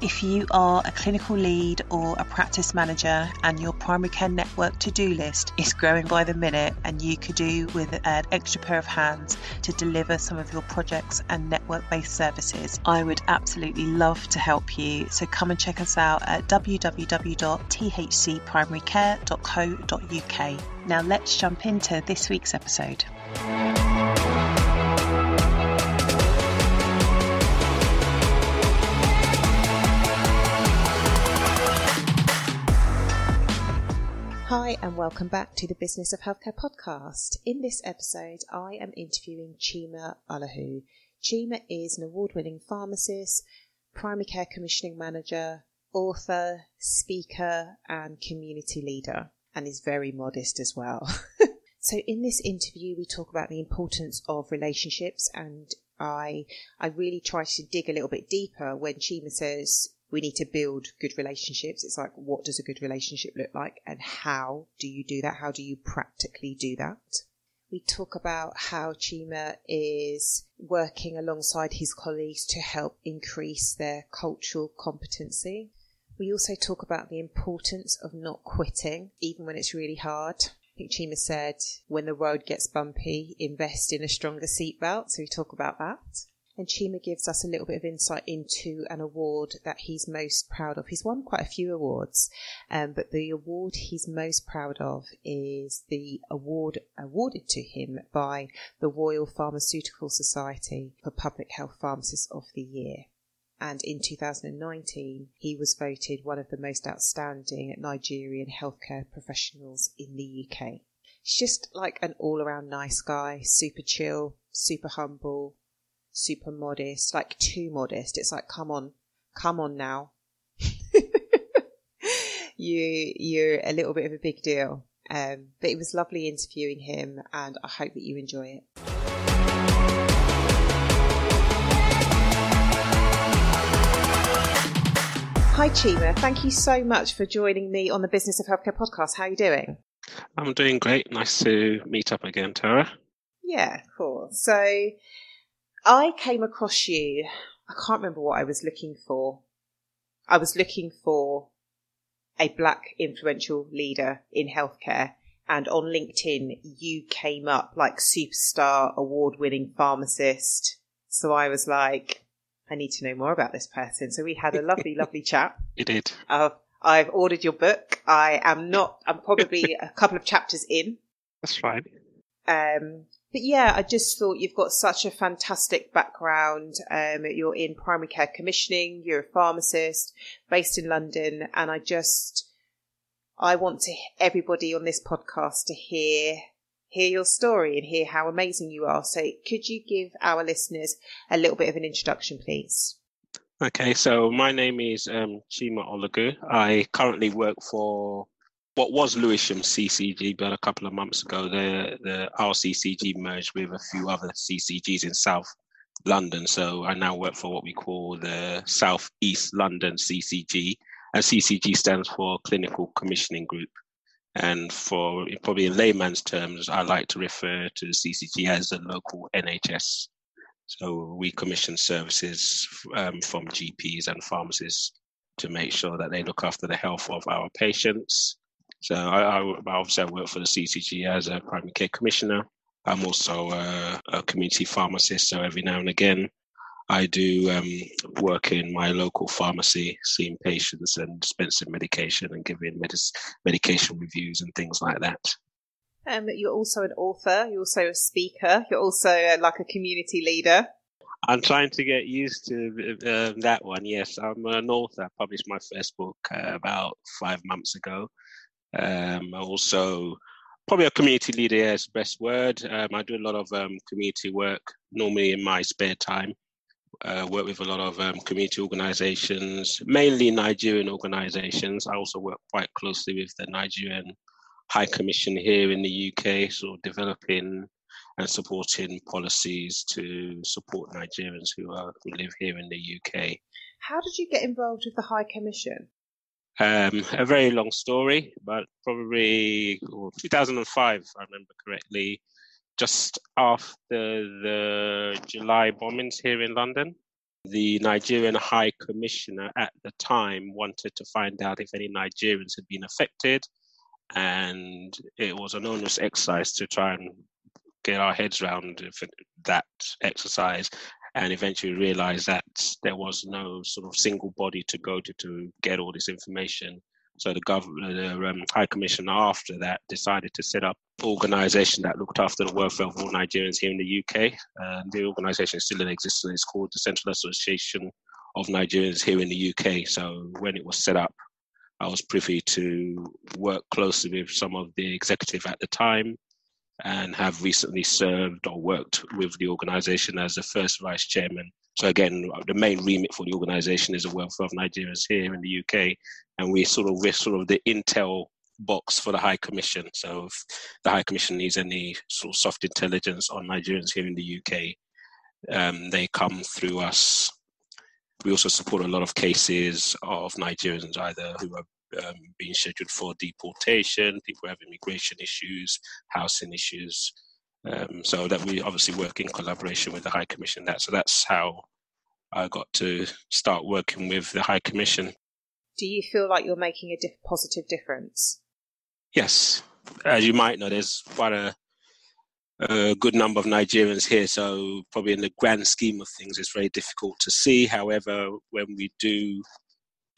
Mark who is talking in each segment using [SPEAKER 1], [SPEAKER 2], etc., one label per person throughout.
[SPEAKER 1] If you are a clinical lead or a practice manager and your primary care network to do list is growing by the minute and you could do with an extra pair of hands to deliver some of your projects and network based services, I would absolutely love to help you. So come and check us out at www.thcprimarycare.co.uk. Now let's jump into this week's episode. And welcome back to the Business of Healthcare podcast. In this episode, I am interviewing Chima Olugh. Chima is an award winning pharmacist, primary care commissioning manager, author, speaker, and community leader, and is very modest as well. so, in this interview, we talk about the importance of relationships, and I, I really try to dig a little bit deeper when Chima says we need to build good relationships. It's like, what does a good relationship look like and how do you do that? How do you practically do that? We talk about how Chima is working alongside his colleagues to help increase their cultural competency. We also talk about the importance of not quitting, even when it's really hard. I think Chima said, when the road gets bumpy, invest in a stronger seatbelt. So we talk about that. And Chima gives us a little bit of insight into an award that he's most proud of. He's won quite a few awards, um, but the award he's most proud of is the award awarded to him by the Royal Pharmaceutical Society for Public Health Pharmacist of the Year. And in 2019, he was voted one of the most outstanding Nigerian healthcare professionals in the UK. He's just like an all around nice guy, super chill, super humble, super modest, like too modest. It's like, come on, come on now. you, you're a little bit of a big deal. Um, but it was lovely interviewing him and I hope that you enjoy it. Hi Chima, thank you so much for joining me on the Business of Healthcare podcast. How are you doing?
[SPEAKER 2] I'm doing great. Nice to meet up again, Tara.
[SPEAKER 1] Yeah, cool. So I came across you. I can't remember what I was looking for. I was looking for a black influential leader in healthcare. And on LinkedIn, you came up like superstar award winning pharmacist. So I was like, I need to know more about this person. So we had a lovely, lovely chat.
[SPEAKER 2] You did.
[SPEAKER 1] Uh, I've ordered your book. I am not, I'm probably a couple of chapters in.
[SPEAKER 2] That's fine.
[SPEAKER 1] Um, but yeah, I just thought you've got such a fantastic background. Um, you're in primary care commissioning, you're a pharmacist based in London, and I just, I want to everybody on this podcast to hear hear your story and hear how amazing you are. So, could you give our listeners a little bit of an introduction, please?
[SPEAKER 2] Okay, so my name is um, Chima Olugh. I currently work for what was Lewisham CCG, but a couple of months ago, the the RCCG merged with a few other CCGs in South London. So I now work for what we call the South East London CCG, and CCG stands for Clinical Commissioning Group. And for probably in layman's terms, I like to refer to the CCG as the local NHS. So we commission services um, from GPs and pharmacists to make sure that they look after the health of our patients so I, I obviously I work for the CCG as a primary care commissioner. I'm also a, a community pharmacist, so every now and again I do um, work in my local pharmacy, seeing patients and dispensing medication and giving medis- medication reviews and things like that.
[SPEAKER 1] Um, you're also an author. You're also a speaker. You're also uh, like a community leader.
[SPEAKER 2] I'm trying to get used to uh, that one. Yes, I'm an author. I published my first book uh, about five months ago. Um, also, probably a community leader is best word. Um, I do a lot of um, community work normally in my spare time. Uh, work with a lot of um, community organizations, mainly Nigerian organizations. I also work quite closely with the Nigerian High Commission here in the UK, so developing and supporting policies to support Nigerians who are who live here in the UK.
[SPEAKER 1] How did you get involved with the High Commission?
[SPEAKER 2] Um, a very long story, but probably 2005, if I remember correctly, just after the July bombings here in London. The Nigerian High Commissioner at the time wanted to find out if any Nigerians had been affected, and it was an onerous exercise to try and get our heads around that exercise and eventually realized that there was no sort of single body to go to to get all this information. So the government, the um, High Commissioner after that decided to set up an organisation that looked after the welfare of all Nigerians here in the UK. Uh, the organisation is still in existence. It's called the Central Association of Nigerians here in the UK. So when it was set up, I was privy to work closely with some of the executive at the time and have recently served or worked with the organization as the first vice chairman. So again, the main remit for the organization is the welfare of Nigerians here in the UK, and we sort of we're sort of the intel box for the High Commission. So if the High Commission needs any sort of soft intelligence on Nigerians here in the UK, um, they come through us. We also support a lot of cases of Nigerians either who are um, being scheduled for deportation, people have immigration issues, housing issues. Um, so that we obviously work in collaboration with the High Commission. That so that's how I got to start working with the High Commission.
[SPEAKER 1] Do you feel like you're making a diff- positive difference?
[SPEAKER 2] Yes, as you might know, there's quite a, a good number of Nigerians here, so probably in the grand scheme of things, it's very difficult to see. However, when we do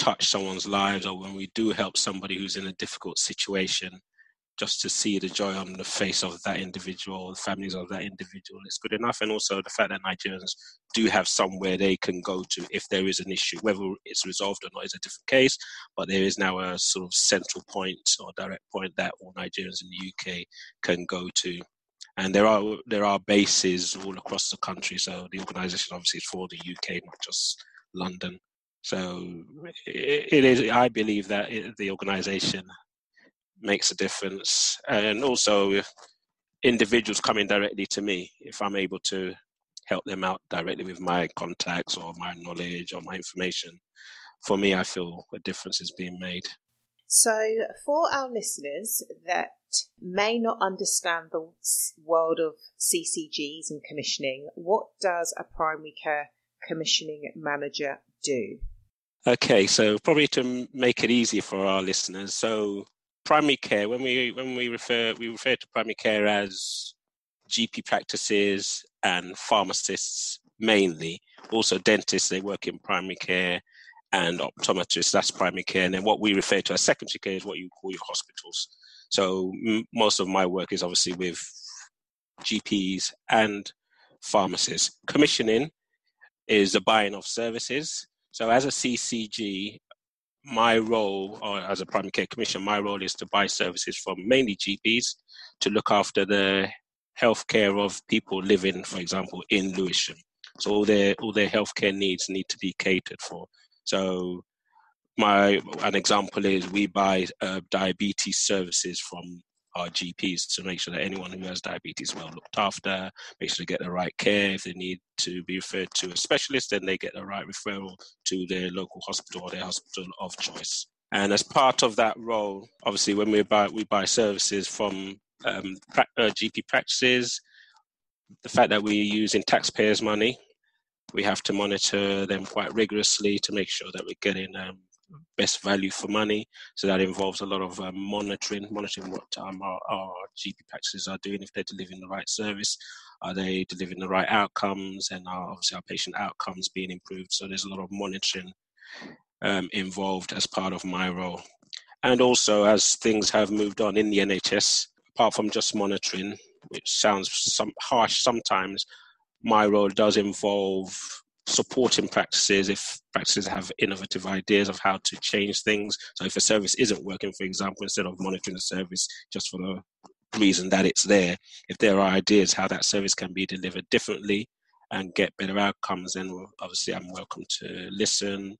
[SPEAKER 2] touch someone's lives or when we do help somebody who's in a difficult situation just to see the joy on the face of that individual, the families of that individual, it's good enough. And also the fact that Nigerians do have somewhere they can go to if there is an issue, whether it's resolved or not is a different case. But there is now a sort of central point or direct point that all Nigerians in the UK can go to. And there are there are bases all across the country. So the organisation obviously is for the UK, not just London. So it is. I believe that it, the organisation makes a difference, and also individuals coming directly to me if I'm able to help them out directly with my contacts or my knowledge or my information. For me, I feel a difference is being made.
[SPEAKER 1] So, for our listeners that may not understand the world of CCGs and commissioning, what does a primary care commissioning manager do?
[SPEAKER 2] Okay, so probably to make it easier for our listeners, so primary care when we when we refer we refer to primary care as GP practices and pharmacists mainly. Also dentists they work in primary care and optometrists that's primary care and then what we refer to as secondary care is what you call your hospitals. So m- most of my work is obviously with GPs and pharmacists. Commissioning is the buying of services so as a CCG, my role, or as a primary care commissioner, my role is to buy services from mainly GPs to look after the healthcare of people living, for example, in Lewisham. So all their all their healthcare needs need to be catered for. So my an example is we buy uh, diabetes services from our GPs to make sure that anyone who has diabetes is well looked after, make sure they get the right care. If they need to be referred to a specialist, then they get the right referral to their local hospital or their hospital of choice. And as part of that role, obviously, when we buy we buy services from um, uh, GP practices, the fact that we're using taxpayers' money, we have to monitor them quite rigorously to make sure that we're getting um, best value for money. So that involves a lot of um, monitoring, monitoring what um, our, our, GP practices are doing, if they're delivering the right service, are they delivering the right outcomes, and are obviously our patient outcomes being improved. So there's a lot of monitoring um, involved as part of my role. And also, as things have moved on in the NHS, apart from just monitoring, which sounds some harsh sometimes, my role does involve supporting practices if practices have innovative ideas of how to change things. So if a service isn't working, for example, instead of monitoring the service just for the reason that it's there, if there are ideas how that service can be delivered differently and get better outcomes, then obviously I'm welcome to listen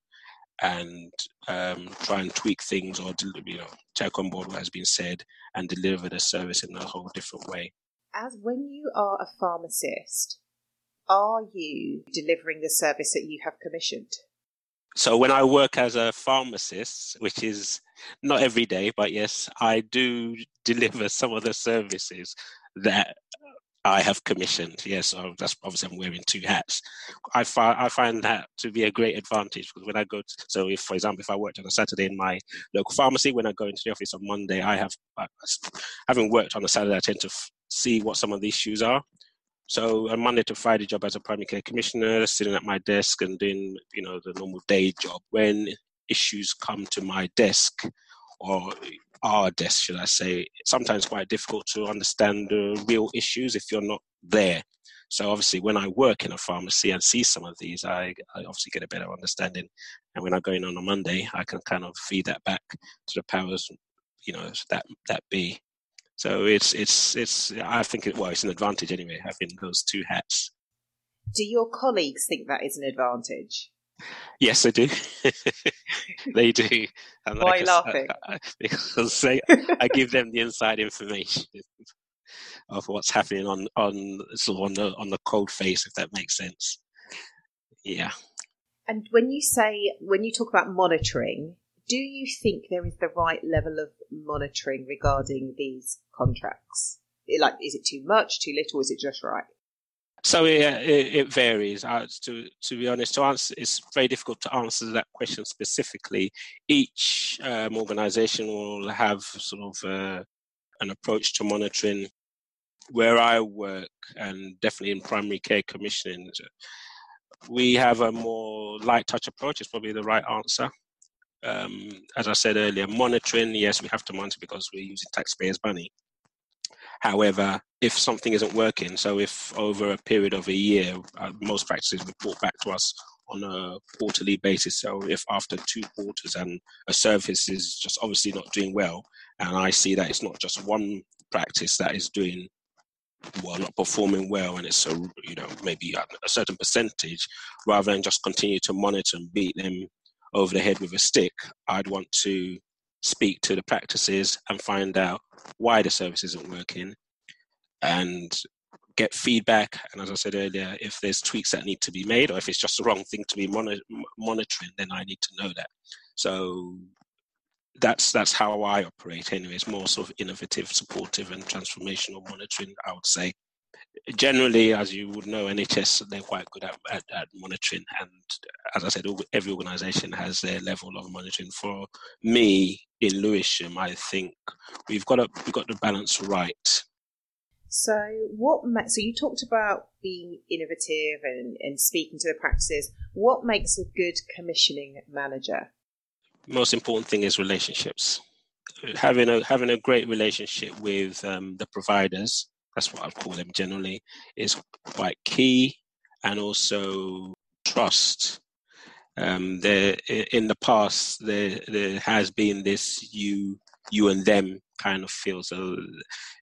[SPEAKER 2] and um, try and tweak things or you know take on board what has been said and deliver the service in a whole different way.
[SPEAKER 1] As when you are a pharmacist, are you delivering the service that you have commissioned?
[SPEAKER 2] So when I work as a pharmacist, which is not every day, but yes, I do deliver some of the services that I have commissioned. Yes, so that's obviously I'm wearing two hats. I find I find that to be a great advantage because when I go, to, so if for example, if I worked on a Saturday in my local pharmacy, when I go into the office on Monday, I have having worked on a Saturday, I tend to f- see what some of the issues are. So a Monday to Friday job as a primary care commissioner, sitting at my desk and doing you know the normal day job. When issues come to my desk, or our desk, should I say, sometimes quite difficult to understand the real issues if you're not there. So obviously, when I work in a pharmacy and see some of these, I, I obviously get a better understanding. And when I go in on a Monday, I can kind of feed that back to the powers, you know, that that be. So it's it's it's. I think it well, it's an advantage anyway having those two hats.
[SPEAKER 1] Do your colleagues think that is an advantage?
[SPEAKER 2] Yes, I do. they do.
[SPEAKER 1] And Why like laughing?
[SPEAKER 2] I, because they, I give them the inside information of what's happening on on sort of on the on the cold face, if that makes sense. Yeah.
[SPEAKER 1] And when you say when you talk about monitoring, do you think there is the right level of monitoring regarding these contracts? Like, is it too much, too little? Or is it just right?
[SPEAKER 2] So it, it, it varies. Uh, to to be honest, to answer it's very difficult to answer that question specifically. Each um, organisation will have sort of uh, an approach to monitoring. Where I work, and definitely in primary care commissioning, we have a more light touch approach. Is probably the right answer. Um, as I said earlier, monitoring. Yes, we have to monitor because we're using taxpayers' money. However, if something isn't working, so if over a period of a year, uh, most practices report back to us on a quarterly basis. So if after two quarters and a service is just obviously not doing well, and I see that it's not just one practice that is doing well, not performing well, and it's a you know maybe a certain percentage, rather than just continue to monitor and beat them over the head with a stick, I'd want to speak to the practices and find out why the service isn't working and get feedback. And as I said earlier, if there's tweaks that need to be made or if it's just the wrong thing to be monitor- monitoring, then I need to know that. So that's that's how I operate anyway. It's more sort of innovative, supportive, and transformational monitoring. I would say. Generally, as you would know, NHS they're quite good at, at, at monitoring, and as I said, every organisation has their level of monitoring. For me, in Lewisham, I think we've got a, we've got the balance right.
[SPEAKER 1] So what? Ma- so you talked about being innovative and, and speaking to the practices. What makes a good commissioning manager?
[SPEAKER 2] Most important thing is relationships. Having a having a great relationship with um, the providers. That's what I call them generally. Is quite key, and also trust. Um, there in the past there there has been this you you and them kind of feel. So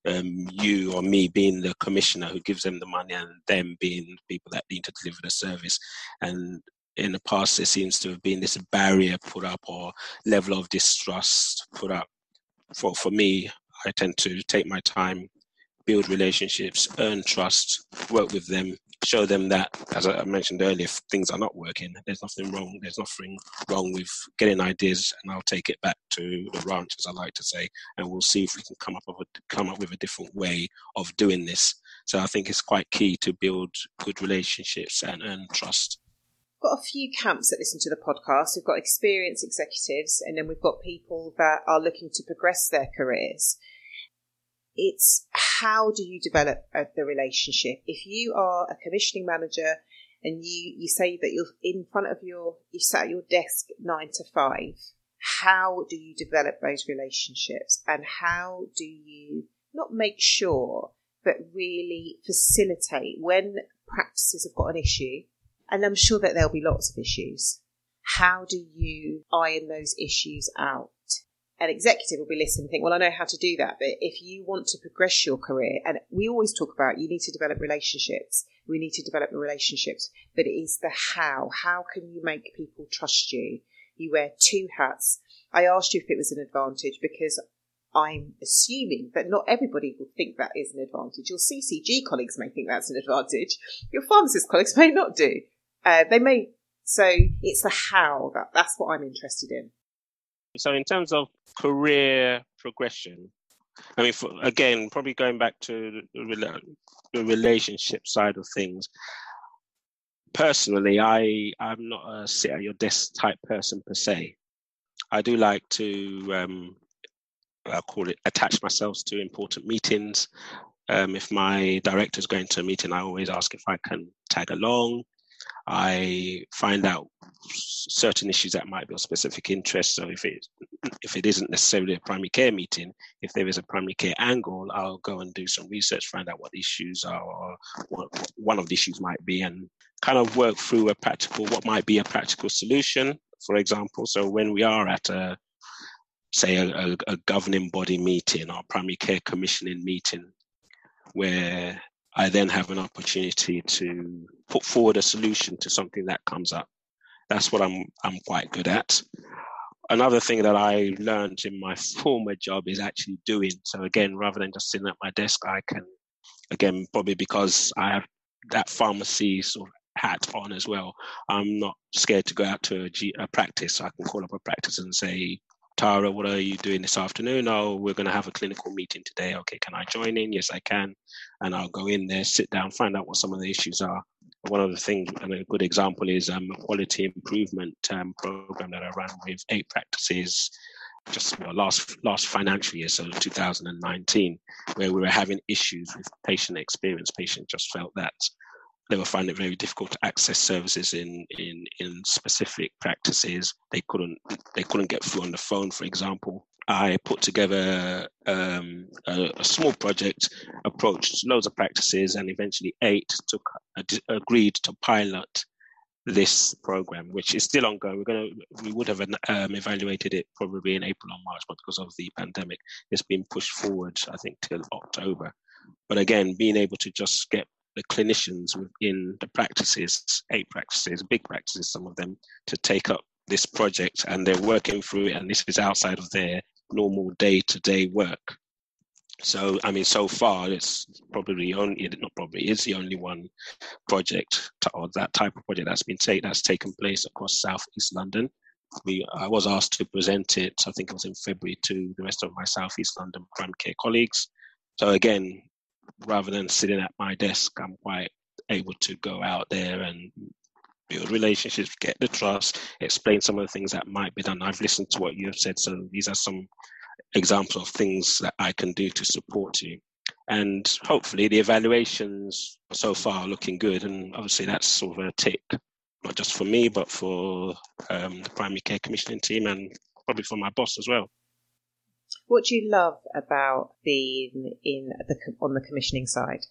[SPEAKER 2] um, you or me being the commissioner who gives them the money and them being people that need to deliver the service. And in the past there seems to have been this barrier put up or level of distrust put up. For for me i tend to take my time build relationships earn trust work with them show them that, as I mentioned earlier, if things are not working, there's nothing wrong. There's nothing wrong with getting ideas, and I'll take it back to the ranch, as I like to say, and we'll see if we can come up with a, come up with a different way of doing this. So I think it's quite key to build good relationships and earn trust.
[SPEAKER 1] We've got a few camps that listen to the podcast. We've got experienced executives, and then we've got people that are looking to progress their careers it's how do you develop uh, the relationship? If you are a commissioning manager and you, you say that you're in front of your, you sat at your desk nine to five, how do you develop those relationships and how do you not make sure, but really facilitate when practices have got an issue? And I'm sure that there'll be lots of issues. How do you iron those issues out? An executive will be listening and think, well, I know how to do that. But if you want to progress your career, and we always talk about you need to develop relationships, we need to develop relationships, but it is the how. How can you make people trust you? you wear two hats. I asked you if it was an advantage because I'm assuming that not everybody will think that is an advantage. Your CCG colleagues may think that's an advantage. Your pharmacist colleagues may not do. Uh, they may. So it's the how that that's what I'm interested in.
[SPEAKER 2] So in terms of career progression, I mean, for, again, probably going back to the, the relationship side of things. Personally, I I'm not a sit at your desk type person per se. I do like to um, I call it attach myself to important meetings. Um, if my director is going to a meeting, I always ask if I can tag along. I find out certain issues that might be of specific interest. So if it if it isn't necessarily a primary care meeting, if there is a primary care angle, I'll go and do some research, find out what issues are, or what one of the issues might be, and kind of work through a practical what might be a practical solution. For example, so when we are at a say a, a, a governing body meeting or primary care commissioning meeting where I then have an opportunity to put forward a solution to something that comes up. That's what I'm I'm quite good at. Another thing that I learned in my former job is actually doing. So again, rather than just sitting at my desk, I can again probably because I have that pharmacy sort of hat on as well. I'm not scared to go out to a, G, a practice. I can call up a practice and say, Tara, what are you doing this afternoon? Oh, we're going to have a clinical meeting today. Okay, can I join in? Yes, I can. And I'll go in there, sit down, find out what some of the issues are. One of the things, and a good example is um, a quality improvement um, program that I ran with eight practices just well, last last financial year, so 2019, where we were having issues with patient experience. Patient just felt that they were finding it very difficult to access services in, in, in specific practices. They couldn't they couldn't get through on the phone, for example. I put together um, a, a, small project, approached loads of practices, and eventually eight took agreed to pilot this program, which is still ongoing. We're to we would have um, evaluated it probably in April or March, but because of the pandemic, it's been pushed forward, I think, till October. But again, being able to just get the clinicians within the practices, eight practices, big practices, some of them, to take up this project and they're working through it, and this is outside of their normal day to day work. So, I mean, so far, it's probably only, not probably, it's the only one project or that type of project that's been take, that's taken place across Southeast London. We, I was asked to present it, I think it was in February, to the rest of my Southeast London primary care colleagues. So again, rather than sitting at my desk, I'm quite able to go out there and build relationships, get the trust, explain some of the things that might be done. I've listened to what you have said, so these are some examples of things that I can do to support you. And hopefully, the evaluations so far are looking good. And obviously, that's sort of a tick, not just for me, but for um, the primary care commissioning team and probably for my boss as well.
[SPEAKER 1] What do you love about being in the on the commissioning side?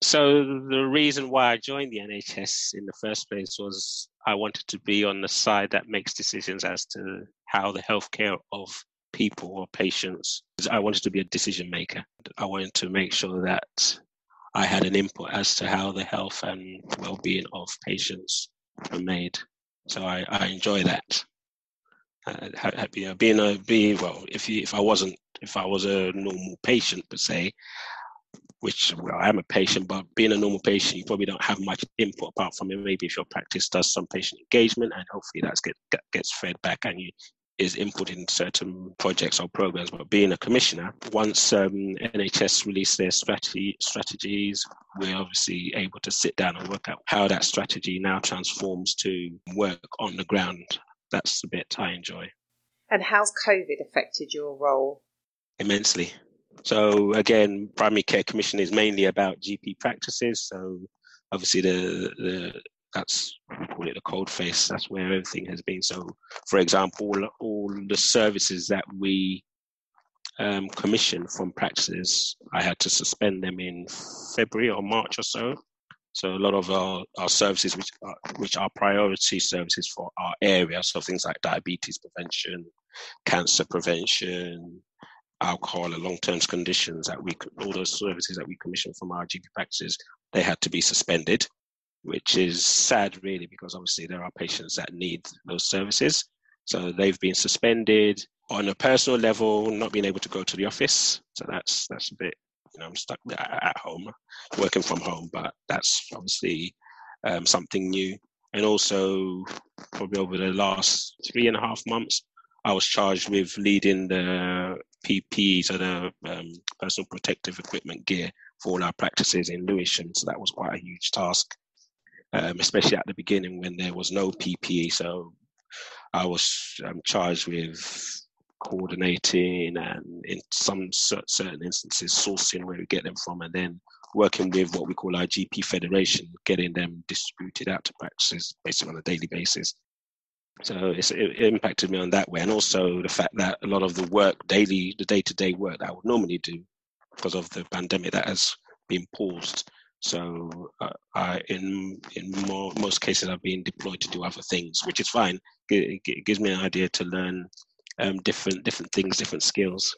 [SPEAKER 2] So the reason why I joined the NHS in the first place was I wanted to be on the side that makes decisions as to how the healthcare of people or patients. I wanted to be a decision maker. I wanted to make sure that I had an input as to how the health and well-being of patients were made. So I, I enjoy that uh, you know, being a being well, if you, if I wasn't if I was a normal patient per se, which well, I am a patient, but being a normal patient, you probably don't have much input apart from it. Maybe if your practice does some patient engagement, and hopefully that get, gets fed back, and you is input in certain projects or programs. But being a commissioner, once um, NHS release their strategy strategies, we're obviously able to sit down and work out how that strategy now transforms to work on the ground that's the bit I enjoy.
[SPEAKER 1] And how's COVID affected your role?
[SPEAKER 2] Immensely. So again, primary care commission is mainly about GP practices. So obviously the the that's we call it the cold face. That's where everything has been. So for example, all, all the services that we um, commission from practices, I had to suspend them in February or March or so so a lot of our, our services, which are, which are priority services for our area, so things like diabetes prevention, cancer prevention, alcohol and long-term conditions that we all those services that we commission from our GP practices, they had to be suspended, which is sad really because obviously there are patients that need those services. So they've been suspended on a personal level, not being able to go to the office. So that's that's a bit, you know, I'm stuck at home, working from home. But that's obviously um, something new. And also, probably over the last three and a half months, I was charged with leading the PPE, so the um, personal protective equipment gear for all our practices in Lewisham. So that was quite a huge task, um, especially at the beginning when there was no PPE. So I was um, charged with coordinating and in some certain instances sourcing where we get them from and then working with what we call our GP federation, getting them distributed out to practices basically on a daily basis. So it impacted me on that way, and also the fact that a lot of the work daily, the day-to-day work that I would normally do, because of the pandemic, that has been paused. So uh, I, in in more, most cases, I've been deployed to do other things, which is fine. It, it gives me an idea to learn um, different different things, different skills.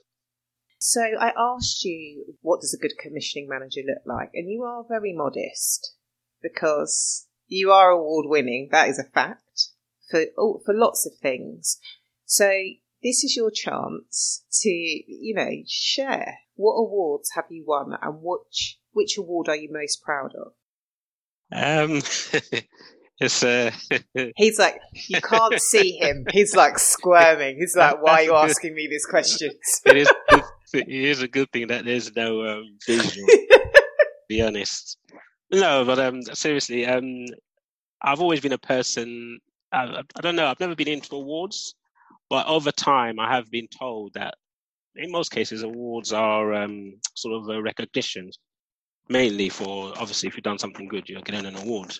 [SPEAKER 1] So I asked you, what does a good commissioning manager look like? And you are very modest because you are award winning. That is a fact for for lots of things. So this is your chance to, you know, share what awards have you won and which which award are you most proud of?
[SPEAKER 2] Um, it's uh,
[SPEAKER 1] he's like you can't see him. He's like squirming. He's like, why are you asking me these questions?
[SPEAKER 2] it is. It is a good thing that there's no um, visual. be honest. No, but um, seriously, um, I've always been a person I, I don't know. I've never been into awards, but over time, I have been told that in most cases, awards are um, sort of a recognition, mainly for obviously if you've done something good, you're getting an award.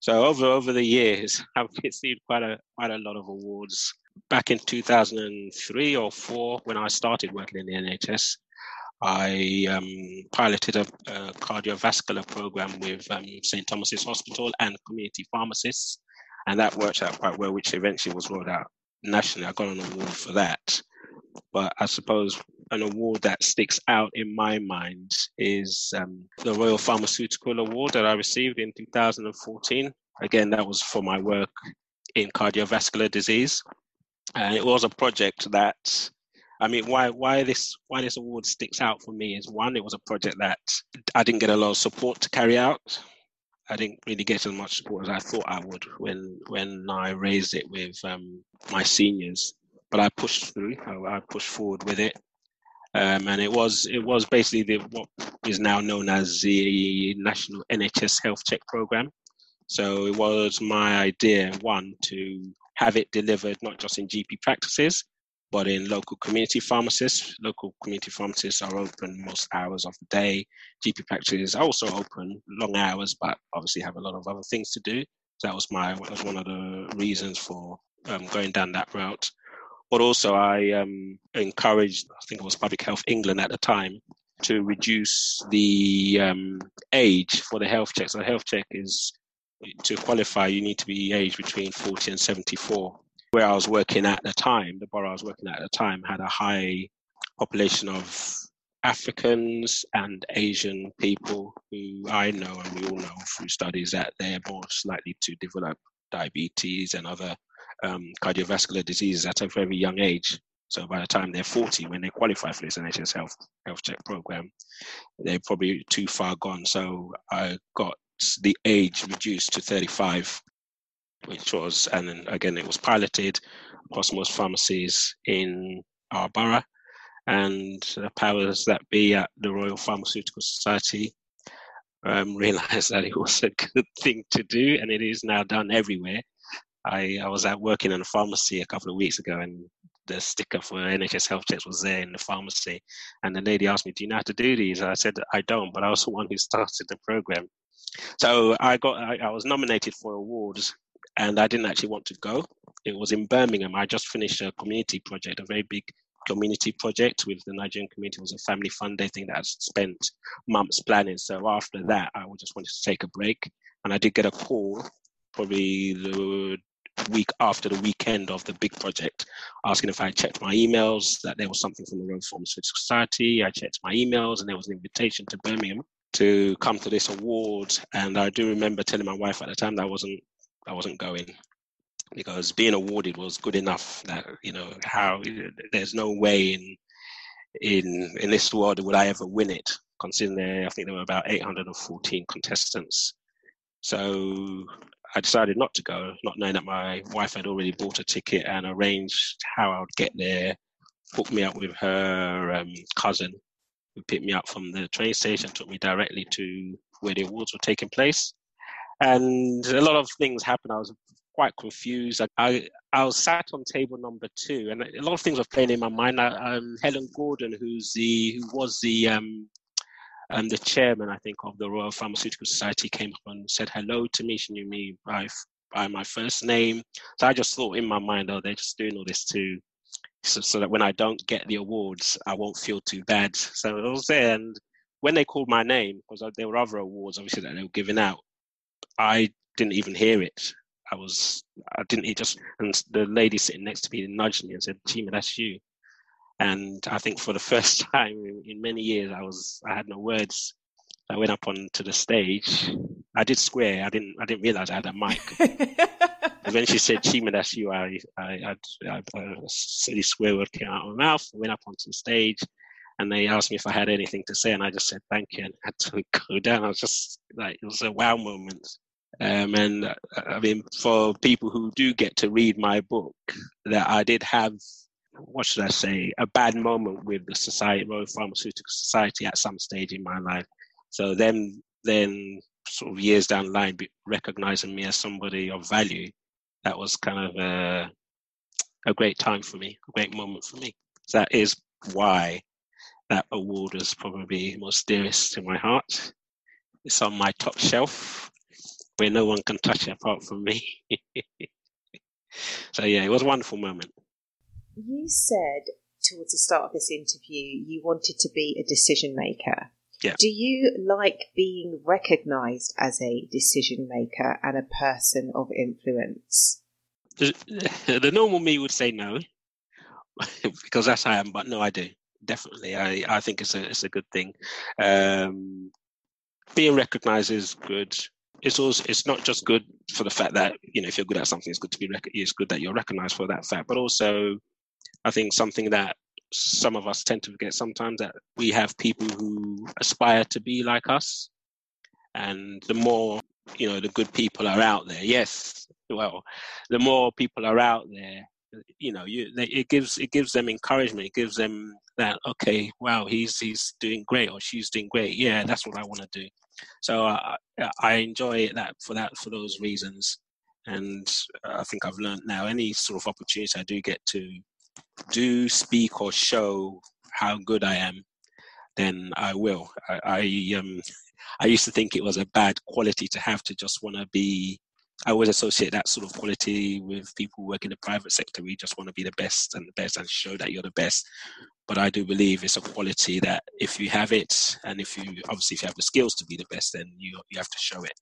[SPEAKER 2] So over over the years, I've received quite a quite a lot of awards. Back in 2003 or four, when I started working in the NHS, I um, piloted a, a, cardiovascular program with um, St Thomas's Hospital and community pharmacists and that worked out quite well, which eventually was rolled out nationally. I got an award for that. But I suppose an award that sticks out in my mind is um, the Royal Pharmaceutical Award that I received in 2014. Again, that was for my work in cardiovascular disease, and it was a project that. I mean, why why this why this award sticks out for me is one, it was a project that I didn't get a lot of support to carry out. I didn't really get as much support as I thought I would when when I raised it with um, my seniors. But I pushed through. I, I pushed forward with it, um, and it was it was basically the, what is now known as the National NHS Health Check Program. So it was my idea one to have it delivered not just in GP practices, but in local community pharmacists. Local community pharmacists are open most hours of the day. GP practices are also open long hours, but obviously have a lot of other things to do. So that was my that was one of the reasons for um, going down that route. But also, I um, encouraged, I think it was Public Health England at the time, to reduce the um, age for the health check. So health check is to qualify, you need to be aged between 40 and 74 where I was working at the time, the borough I was working at the time had a high population of Africans and Asian people who I know and we all know through studies that they're more likely to develop diabetes and other um, cardiovascular diseases at a very young age. So by the time they're 40, when they qualify for this NHS health health check program, they're probably too far gone. So I got the age reduced to 35 which was, and then again, it was piloted across most pharmacies in our borough. And the powers that be at the Royal Pharmaceutical Society um, realized that it was a good thing to do, and it is now done everywhere. I, I was out working in a pharmacy a couple of weeks ago, and the sticker for NHS health checks was there in the pharmacy. And the lady asked me, "Do you know how to do these?" I said, "I don't," but I was the one who started the program. So I got, I, I was nominated for awards and I didn't actually want to go. It was in Birmingham. I just finished a community project, a very big community project with the Nigerian community. It was a family fun day thing that I spent months planning. So after that, I just wanted to take a break. And I did get a call probably the week after the weekend of the big project, asking if I checked my emails, that there was something from the Royal Pharmaceutical Society. I checked my emails and there was an invitation to Birmingham to come to this award. And I do remember telling my wife at the time that I wasn't I wasn't going. because being awarded was good enough that you know how there's no way in in in this world would I ever win it considering there I think there were about 814 contestants so I decided not to go not knowing that my wife had already bought a ticket and arranged how I would get there hooked me up with her um, cousin who picked me up from the train station took me directly to where the awards were taking place and a lot of things happened I was quite confused. I, I, I was sat on table number two, and a lot of things were playing in my mind. I, um, Helen Gordon, who's the who was the um, um, the chairman, I think, of the Royal Pharmaceutical Society, came up and said hello to me. She knew me by by my first name, so I just thought in my mind, oh, they're just doing all this to so, so that when I don't get the awards, I won't feel too bad. So I was there, and when they called my name, because there were other awards, obviously that they were giving out, I didn't even hear it. I was, I didn't, he just, and the lady sitting next to me nudged me and said, Chima, that's you. And I think for the first time in, in many years, I was, I had no words. I went up onto the stage. I did swear. I didn't, I didn't realize I had a mic. and when she said, Chima, that's you, I, I, I, I, a silly swear word came out of my mouth. I went up onto the stage and they asked me if I had anything to say, and I just said thank you and had to go down. I was just like, it was a wow moment. Um, and uh, I mean, for people who do get to read my book, that I did have, what should I say, a bad moment with the Society, Royal Pharmaceutical Society at some stage in my life. So then, then sort of years down the line, recognizing me as somebody of value, that was kind of a, a great time for me, a great moment for me. So that is why that award is probably most dearest to my heart. It's on my top shelf where no one can touch it apart from me. so yeah, it was a wonderful moment.
[SPEAKER 1] You said towards the start of this interview you wanted to be a decision maker.
[SPEAKER 2] Yeah.
[SPEAKER 1] Do you like being recognized as a decision maker and a person of influence?
[SPEAKER 2] The, the normal me would say no, because that's how I am. But no, I do definitely. I, I think it's a it's a good thing. Um, being recognized is good it's also it's not just good for the fact that you know if you're good at something, it's good to be rec- it's good that you're recognized for that fact, but also I think something that some of us tend to forget sometimes that we have people who aspire to be like us, and the more you know the good people are out there. Yes, well, the more people are out there, you know, you it gives it gives them encouragement. It gives them that okay, wow, he's he's doing great or she's doing great. Yeah, that's what I want to do. So uh, I enjoy that for that for those reasons, and I think I've learned now any sort of opportunity I do get to do speak or show how good I am, then I will. I, I um I used to think it was a bad quality to have to just want to be I always associate that sort of quality with people work in the private sector. We just want to be the best and the best and show that you're the best. But I do believe it's a quality that if you have it, and if you obviously if you have the skills to be the best, then you you have to show it.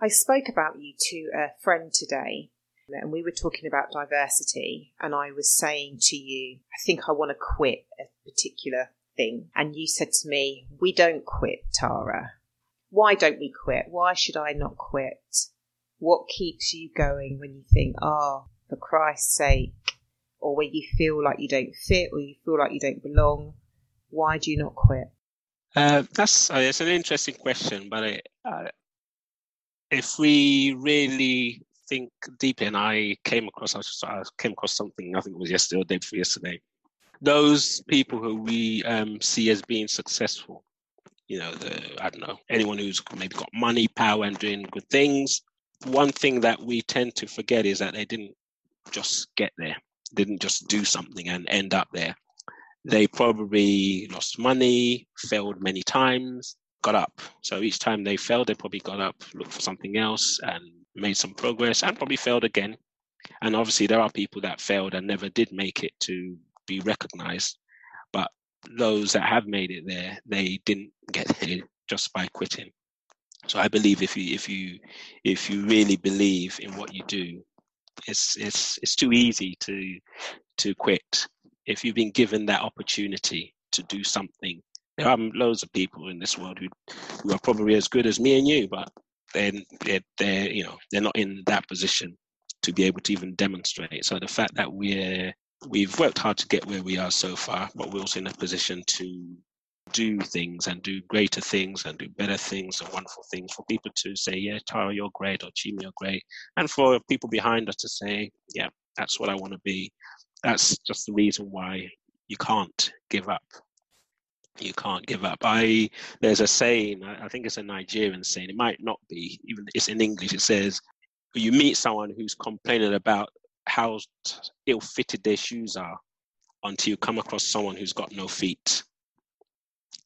[SPEAKER 1] I spoke about you to a friend today, and we were talking about diversity. And I was saying to you, I think I want to quit a particular thing, and you said to me, "We don't quit, Tara." Why don't we quit? Why should I not quit? what keeps you going when you think, oh, for Christ's sake, or when you feel like you don't fit or you feel like you don't belong? Why do you not quit?
[SPEAKER 2] Uh, that's uh, it's an interesting question, but it, uh, if we really think deeply, and I came across I came across something I think it was yesterday or day before yesterday. Those people who we um, see as being successful, you know, the I don't know anyone who's maybe got money, power, and doing good things, one thing that we tend to forget is that they didn't just get there, didn't just do something and end up there. They probably lost money, failed many times, got up. So each time they failed, they probably got up, looked for something else, and made some progress, and probably failed again. And obviously, there are people that failed and never did make it to be recognized. But those that have made it there, they didn't get there just by quitting. So I believe if you if you if you really believe in what you do, it's it's it's too easy to to quit. If you've been given that opportunity to do something, there are loads of people in this world who who are probably as good as me and you, but they're, they're you know they're not in that position to be able to even demonstrate. So the fact that we're we've worked hard to get where we are so far, but we're also in a position to do things and do greater things and do better things and wonderful things for people to say, yeah, Tara, you're great, or Chima, you're great. And for people behind us to say, yeah, that's what I want to be. That's just the reason why you can't give up. You can't give up. I there's a saying, I think it's a Nigerian saying, it might not be, even it's in English, it says, you meet someone who's complaining about how ill fitted their shoes are until you come across someone who's got no feet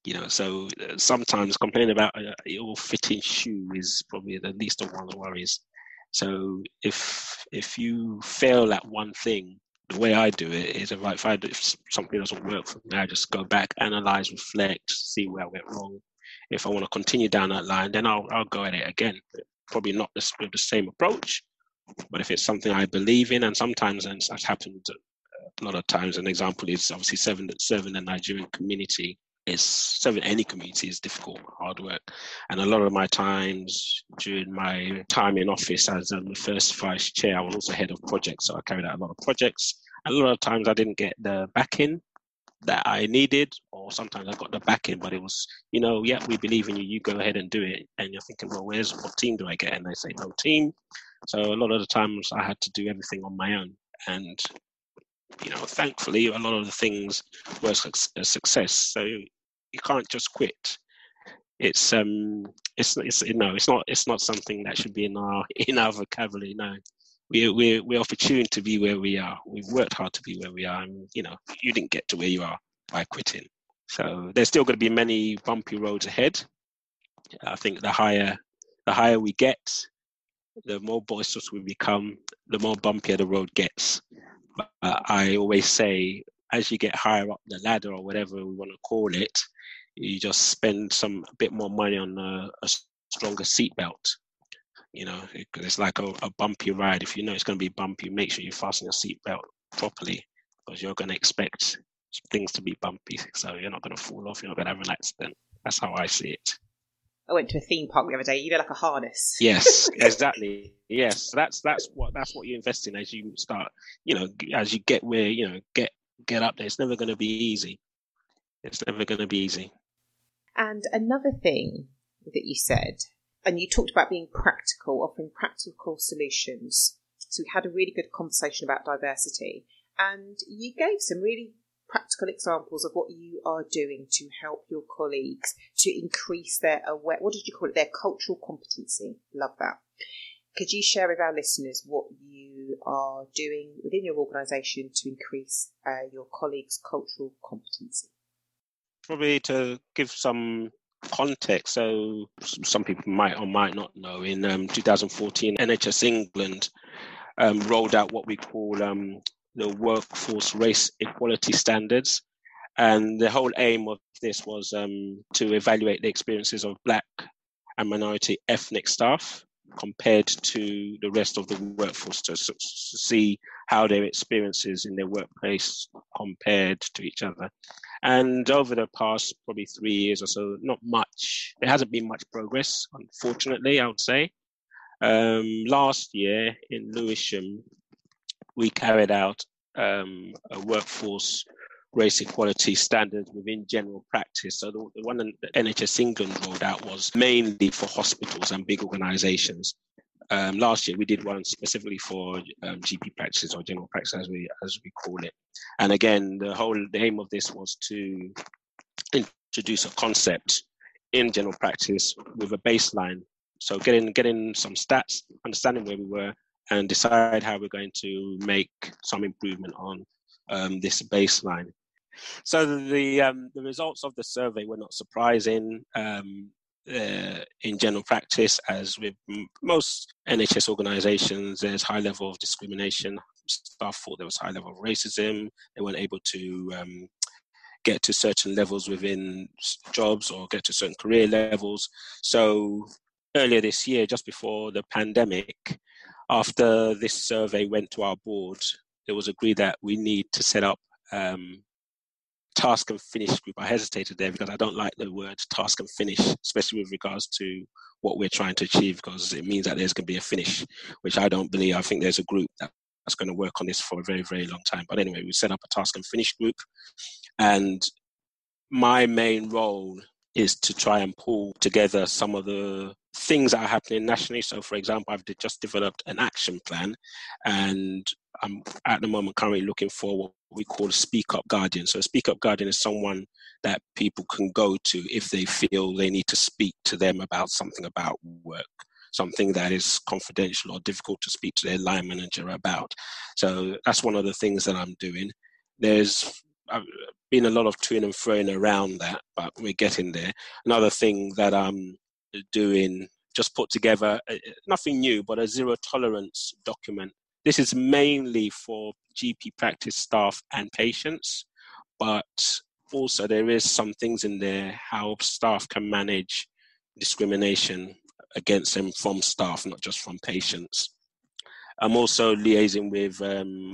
[SPEAKER 2] you know so uh, sometimes complaining about a ill fitting shoe is probably the least one of one's worries so if if you fail at one thing the way I do it is if, I, I, if something doesn't work for me, I just go back, analyze, reflect, see where I went wrong. If I want to continue down that line, then I'll I'll go at it again. Probably not the, with the same approach, but if it's something I believe in, and sometimes and that's happened a lot of times. An example is obviously serving serving the Nigerian community is serving any community is difficult, hard work. And a lot of my times during my time in office as um, the first vice chair, I was also head of projects. So I carried out a lot of projects. A lot of times I didn't get the backing that I needed, or sometimes I got the backing, but it was, you know, yeah, we believe in you, you go ahead and do it. And you're thinking, well, where's what team do I get? And they say, no team. So a lot of the times I had to do everything on my own. And you know, thankfully, a lot of the things were a success. So you can't just quit. It's um, it's it's no, it's not it's not something that should be in our in our vocabulary. No, we we we're opportune to be where we are. We've worked hard to be where we are, and you know, you didn't get to where you are by quitting. So there's still going to be many bumpy roads ahead. I think the higher the higher we get, the more boisterous we become, the more bumpier the road gets. Uh, I always say, as you get higher up the ladder or whatever we want to call it, you just spend some a bit more money on a, a stronger seatbelt. You know, it's like a, a, bumpy ride. If you know it's going to be bumpy, make sure you fasten your seatbelt properly because you're going to expect things to be bumpy. So you're not going to fall off. You're not going to have an accident. That's how I see it.
[SPEAKER 1] I went to a theme park the other day. You know, like a harness.
[SPEAKER 2] Yes, exactly. yes, that's that's what that's what you invest in as you start. You know, as you get where you know get get up there. It's never going to be easy. It's never going to be easy.
[SPEAKER 1] And another thing that you said, and you talked about being practical, offering practical solutions. So we had a really good conversation about diversity, and you gave some really practical examples of what you are doing to help your colleagues to increase their aware what did you call it? Their cultural competency. Love that. Could you share with our listeners what you are doing within your organisation to increase uh, your colleagues cultural competency?
[SPEAKER 2] Probably to give some context so some people might or might not know. In um, 2014 nhs england um, rolled out what we call um, the workforce race equality standards. And the whole aim of this was um, to evaluate the experiences of Black and minority ethnic staff compared to the rest of the workforce to, to see how their experiences in their workplace compared to each other. And over the past probably three years or so, not much, there hasn't been much progress, unfortunately, I would say. Um, last year in Lewisham, we carried out um, a workforce race equality standards within general practice. So the, the one that NHS England rolled out was mainly for hospitals and big organisations. Um, last year we did one specifically for um, GP practices or general practice as we as we call it. And again, the whole the aim of this was to introduce a concept in general practice with a baseline. So getting getting some stats, understanding where we were, and decide how we're going to make some improvement on um, this baseline. So the um, the results of the survey were not surprising um, uh, in general practice, as with most NHS organisations, there's high level of discrimination. Staff thought there was high level of racism. They weren't able to um, get to certain levels within jobs or get to certain career levels. So earlier this year, just before the pandemic, after this survey went to our board, it was agreed that we need to set up um, task and finish group. I hesitated there because I don't like the word task and finish, especially with regards to what we're trying to achieve, because it means that there's going to be a finish, which I don't believe. I think there's a group that's going to work on this for a very, very long time. But anyway, we set up a task and finish group, and my main role is to try and pull together some of the things that are happening nationally. So, for example, I've just developed an action plan, and I'm at the moment currently looking for what we call a Speak Up Guardian. So, a Speak Up Guardian is someone that people can go to if they feel they need to speak to them about something about work. Something that is confidential or difficult to speak to their line manager about. So that's one of the things that I'm doing. There's been a lot of to and froing around that, but we're getting there. Another thing that I'm doing, just put together, nothing new, but a zero tolerance document. This is mainly for GP practice staff and patients, but also there is some things in there how staff can manage discrimination against them from staff, not just from patients. I'm also liaising with, um,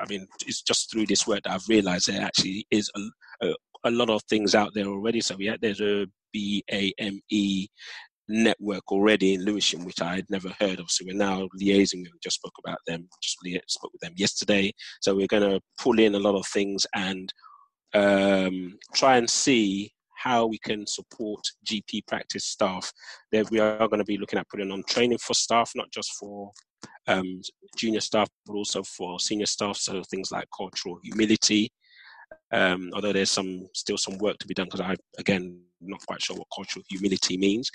[SPEAKER 2] I mean, it's just through this work that I've realized there actually is a, a, a lot of things out there already. So yeah, there's a BAME network already in Lewisham, which I had never heard of. So we're now liaising. We just spoke about them, just spoke with them yesterday. So we're going to pull in a lot of things and um, try and see how we can support GP practice staff. There, we are going to be looking at putting on training for staff, not just for um, junior staff, but also for senior staff. So things like cultural humility. Um, although there's some still some work to be done because I again not quite sure what cultural humility means.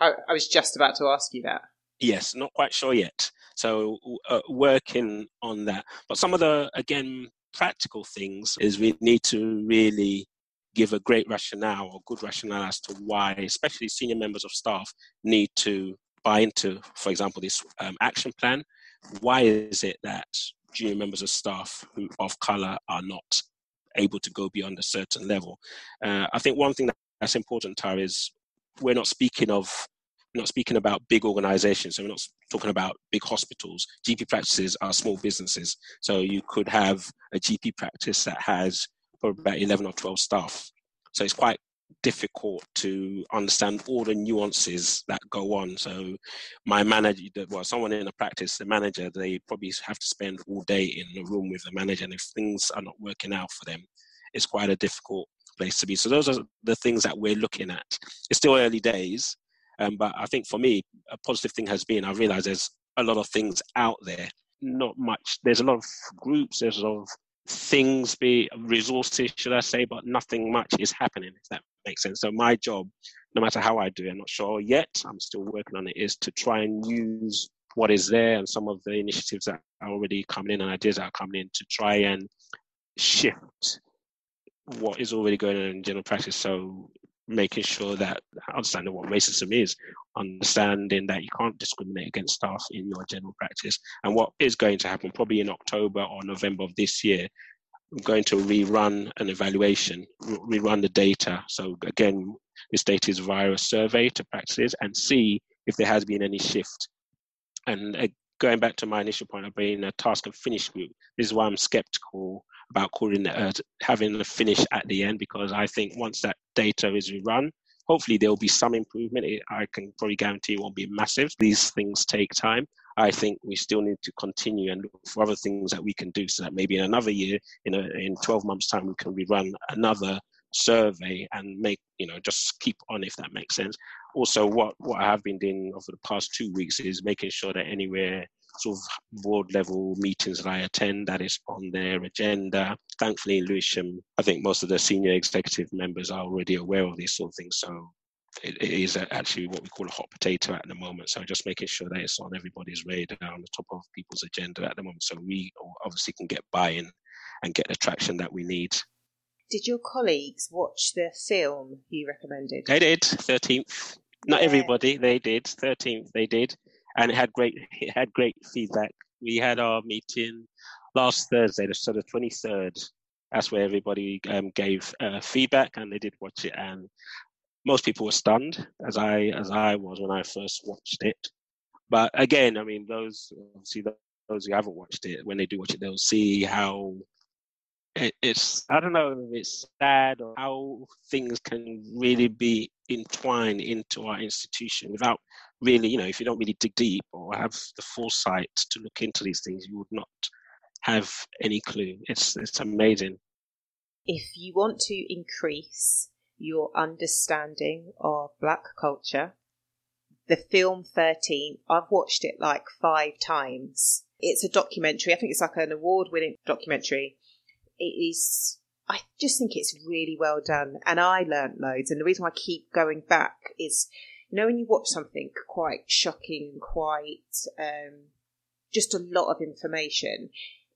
[SPEAKER 1] I, I was just about to ask you that.
[SPEAKER 2] Yes, not quite sure yet. So uh, working on that. But some of the again practical things is we need to really give a great rationale or good rationale as to why, especially senior members of staff, need to buy into, for example, this um, action plan. Why is it that junior members of staff who of color are not able to go beyond a certain level? Uh, I think one thing that's important, Tara, is we're not speaking of not speaking about big organizations. So we're not talking about big hospitals. GP practices are small businesses. So you could have a GP practice that has probably about 11 or 12 staff. So it's quite difficult to understand all the nuances that go on. So my manager, well, someone in a practice, the manager, they probably have to spend all day in the room with the manager. And if things are not working out for them, it's quite a difficult place to be. So those are the things that we're looking at. It's still early days, um, but I think for me, a positive thing has been I realize there's a lot of things out there. Not much. There's a lot of groups. There's a lot of things, be resources, should I say, but nothing much is happening. If that makes sense. So my job, no matter how I do it, I'm not sure yet. I'm still working on it. Is to try and use what is there and some of the initiatives that are already coming in and ideas that are coming in to try and shift what is already going on in general practice. So making sure that understanding what racism is, understanding that you can't discriminate against staff in your general practice, and what is going to happen probably in October or November of this year. I'm going to rerun an evaluation, rerun the data. So again, this data is via a survey to practices and see if there has been any shift. And uh, going back to my initial point of being a task and finish group, this is why I'm skeptical about calling uh, having a finish at the end because I think once that data is run, hopefully there will be some improvement. I can probably guarantee it won't be massive. These things take time. I think we still need to continue and look for other things that we can do so that maybe in another year, in a, in 12 months' time, we can rerun another survey and make you know just keep on if that makes sense also what what i have been doing over the past two weeks is making sure that anywhere sort of board level meetings that I attend that is on their agenda. Thankfully, in Lewisham, um, I think most of the senior executive members are already aware of these sort of things. So it, it is actually what we call a hot potato at the moment. So just making sure that it's on everybody's radar, on the top of people's agenda at the moment, so we obviously can get buy-in and get the traction that we need.
[SPEAKER 1] Did your colleagues watch the film you recommended?
[SPEAKER 2] They did. Thirteenth. Not yeah. everybody. They did. Thirteenth. They did and it had great it had great feedback. We had our meeting last Thursday, so the twenty third. That's where everybody um, gave uh, feedback, and they did watch it, and most people were stunned, as I as I was when I first watched it. But again, I mean, those obviously those who haven't watched it, when they do watch it, they'll see how it, it's I don't know if it's sad or how things can really be entwined into our institution without really, you know, if you don't really dig deep or have the foresight to look into these things, you would not have any clue. It's it's amazing.
[SPEAKER 1] If you want to increase your understanding of black culture, the film 13, I've watched it like five times. It's a documentary. I think it's like an award winning documentary it is I just think it's really well done, and I learnt loads. And the reason why I keep going back is, you know, when you watch something quite shocking, and quite um, just a lot of information.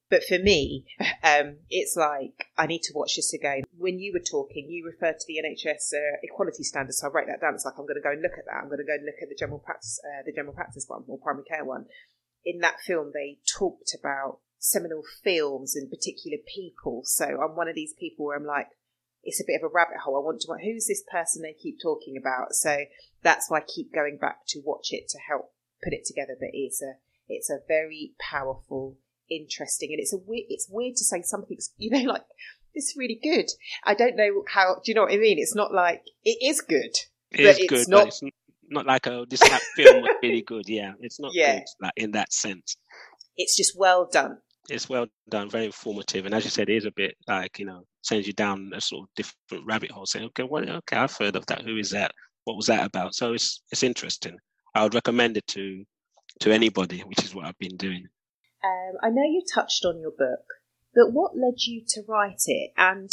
[SPEAKER 1] But for me, um, it's like I need to watch this again. When you were talking, you referred to the NHS uh, equality standards, so I wrote that down. It's like I'm going to go and look at that. I'm going to go and look at the general practice, uh, the general practice one or primary care one. In that film, they talked about seminal films and particular people. So I'm one of these people where I'm like, it's a bit of a rabbit hole. I want to know who's this person they keep talking about. So that's why I keep going back to watch it to help put it together. But it's a it's a very powerful, interesting, and it's a weird. It's weird to say something's you know like it's really good. I don't know how. Do you know what I mean? It's not like it is good.
[SPEAKER 2] It is good, not, but it's not like a this film was really good. Yeah, it's not yeah. good like, in that sense.
[SPEAKER 1] It's just well done
[SPEAKER 2] it's well done, very informative, and as you said, it is a bit like you know sends you down a sort of different rabbit hole. Saying, okay, well, okay, I've heard of that. Who is that? What was that about? So it's it's interesting. I would recommend it to to anybody, which is what I've been doing.
[SPEAKER 1] Um, I know you touched on your book, but what led you to write it? And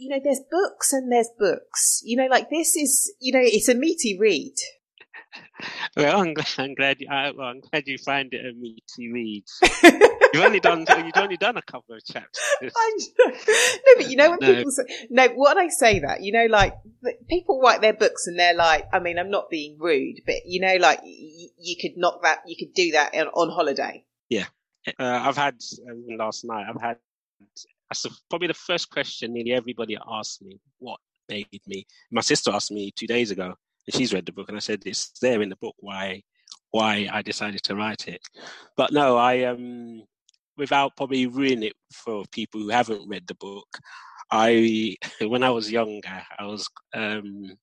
[SPEAKER 1] you know, there's books and there's books. You know, like this is, you know, it's a meaty read.
[SPEAKER 2] Well, I'm glad, I'm glad you, I, well, I'm glad you find it a meaty read. you've only done you've only done a couple of chapters.
[SPEAKER 1] no, but you know when no. people say no, when I say that, you know, like people write their books and they're like, I mean, I'm not being rude, but you know, like y- you could knock that, you could do that on, on holiday.
[SPEAKER 2] Yeah, uh, I've had uh, last night. I've had that's probably the first question nearly everybody asked me. What made me? My sister asked me two days ago, and she's read the book, and I said it's there in the book. Why? Why I decided to write it, but no, I um without probably ruining it for people who haven't read the book, I when I was younger, I was um,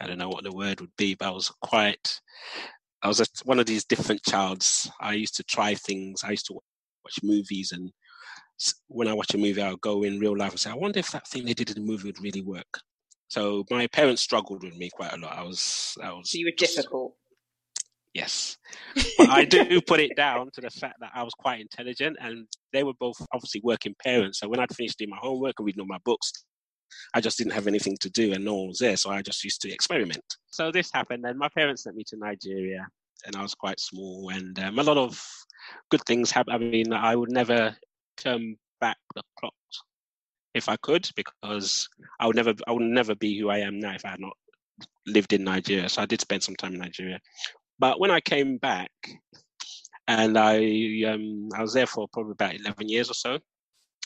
[SPEAKER 2] I don't know what the word would be, but I was quite. I was a, one of these different childs. I used to try things. I used to watch movies, and when I watch a movie, I'll go in real life and say, "I wonder if that thing they did in the movie would really work." So my parents struggled with me quite a lot. I was, I was.
[SPEAKER 1] So you were difficult.
[SPEAKER 2] Yes. But I do put it down to the fact that I was quite intelligent and they were both obviously working parents. So when I'd finished doing my homework and reading all my books, I just didn't have anything to do and no one was there. So I just used to experiment. So this happened and my parents sent me to Nigeria and I was quite small and um, a lot of good things happened. I mean, I would never turn back the clock if I could because I would never, I would never be who I am now if I had not lived in Nigeria. So I did spend some time in Nigeria. But when I came back, and I um, I was there for probably about eleven years or so.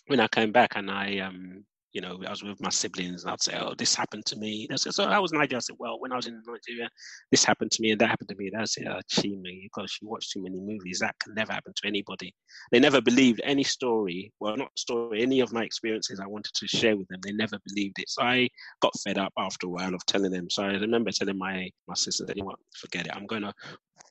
[SPEAKER 2] When I came back, and I um, you know, I was with my siblings, and I'd say, "Oh, this happened to me." Said, so I was in Nigeria. I said, "Well, when I was in Nigeria, this happened to me, and that happened to me." They'd say, "Oh, Chima, because you watch too many movies. That can never happen to anybody." They never believed any story. Well, not story. Any of my experiences I wanted to share with them, they never believed it. So I got fed up after a while of telling them. So I remember telling my my sister, "You know what? Forget it. I'm going to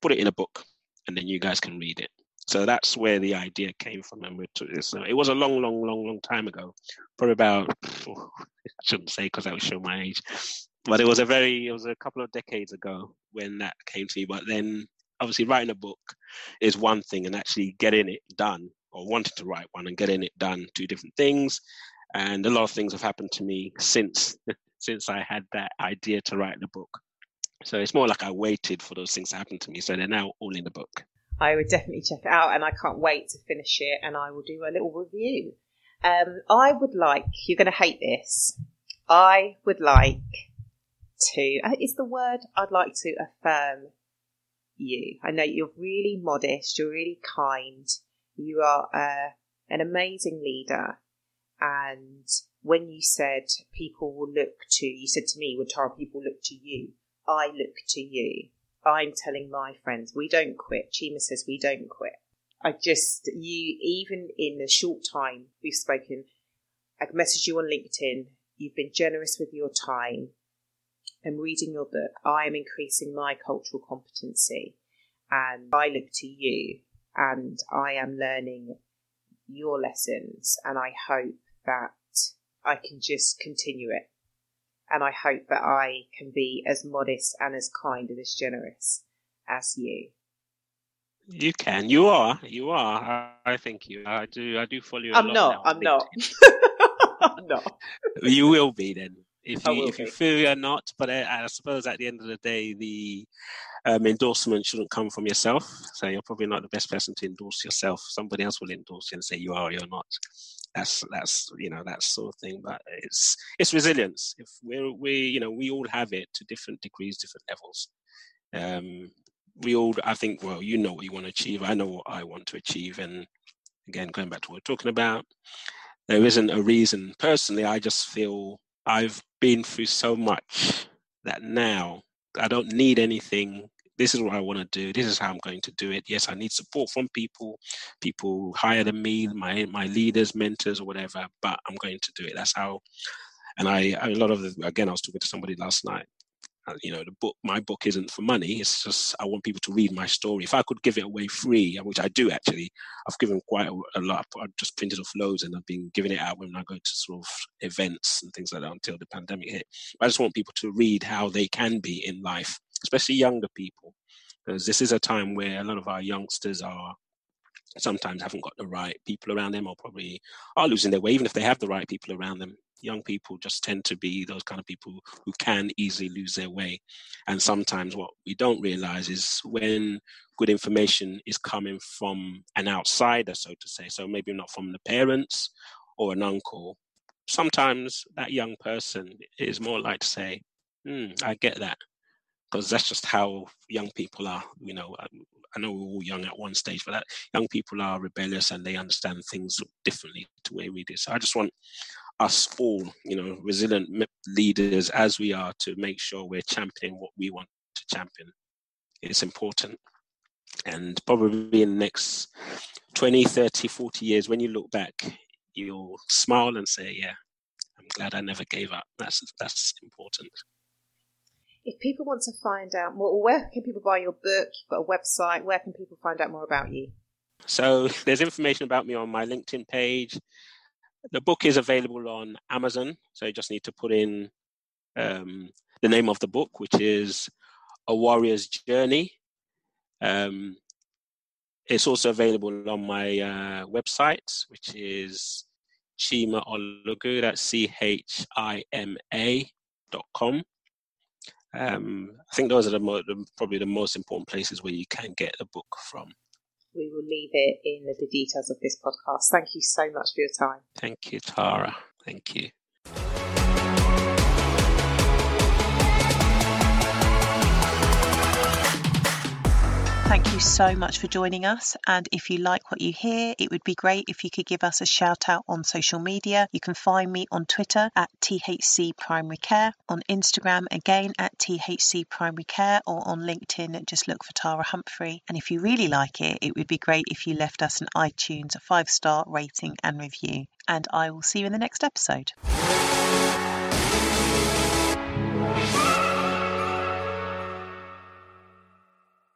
[SPEAKER 2] put it in a book, and then you guys can read it." So that's where the idea came from, and. So it was a long, long, long, long time ago, probably about I shouldn't say because that would show my age, but it was a very, it was a couple of decades ago when that came to me. But then, obviously, writing a book is one thing, and actually getting it done or wanting to write one and getting it done, two different things. And a lot of things have happened to me since since I had that idea to write the book. So it's more like I waited for those things to happen to me. So they're now all in the book.
[SPEAKER 1] I would definitely check it out, and I can't wait to finish it. And I will do a little review. Um, I would like you're going to hate this. I would like to. Uh, is the word I'd like to affirm you. I know you're really modest. You're really kind. You are uh, an amazing leader. And when you said people will look to, you said to me, would Tara people look to you? I look to you. I'm telling my friends, we don't quit. Chima says we don't quit. I just, you, even in the short time we've spoken, I've messaged you on LinkedIn. You've been generous with your time. I'm reading your book. I am increasing my cultural competency. And I look to you and I am learning your lessons. And I hope that I can just continue it. And I hope that I can be as modest and as kind and as generous as you.
[SPEAKER 2] You can. You are. You are. I, I think you. I do. I do follow you.
[SPEAKER 1] I'm not. I'm not. I'm not.
[SPEAKER 2] You will be then. If you if be. you feel you're not, but I, I, suppose at the end of the day, the um, endorsement shouldn't come from yourself. So you're probably not the best person to endorse yourself. Somebody else will endorse you and say you are or you're not. That's that's you know that sort of thing. But it's it's resilience. If we're we you know we all have it to different degrees, different levels. Um, we all, I think, well, you know what you want to achieve. I know what I want to achieve. And again, going back to what we're talking about, there isn't a reason. Personally, I just feel I've been through so much that now I don't need anything. This is what I want to do. This is how I'm going to do it. Yes, I need support from people, people higher than me, my my leaders, mentors, or whatever. But I'm going to do it. That's how. And I, a lot of the, again, I was talking to somebody last night you know the book my book isn't for money it's just i want people to read my story. If i could give it away free uh, which i do actually i've given quite a, a lot i've just printed off loads and i've been giving it out when i go to sort of events and things like that until the pandemic hit. I just want people to read how they can be in life especially younger people because this is a time where a lot of our youngsters are sometimes haven't got the right people around them or probably are losing their way even if they have the right people around them young people just tend to be those kind of people who can easily lose their way. And sometimes what we don't realize is when good information is coming from an outsider, so to say, so maybe not from the parents or an uncle, sometimes that young person is more like to say, hmm, I get that. Because that's just how young people are. You know, I know we're all young at one stage, but that young people are rebellious and they understand things differently to where we do. So I just want us all, you know, resilient leaders as we are to make sure we're championing what we want to champion. It's important. And probably in the next 20, 30, 40 years, when you look back, you'll smile and say, yeah, I'm glad I never gave up. That's, that's important.
[SPEAKER 1] If people want to find out more, where can people buy your book? You've got a website. Where can people find out more about you?
[SPEAKER 2] So there's information about me on my LinkedIn page. The book is available on Amazon, so you just need to put in um, the name of the book, which is A Warrior's Journey. Um, it's also available on my uh, website, which is Chima Olugh, that's C H I M A dot com. Um, I think those are the, mo- probably the most important places where you can get the book from
[SPEAKER 1] we will leave it in the details of this podcast. Thank you so much for your time.
[SPEAKER 2] Thank you, Tara. Thank you.
[SPEAKER 1] Thank you so much for joining us. And if you like what you hear, it would be great if you could give us a shout out on social media. You can find me on Twitter at THC Primary Care, on Instagram again at THC Primary Care, or on LinkedIn, just look for Tara Humphrey. And if you really like it, it would be great if you left us an iTunes five star rating and review. And I will see you in the next episode.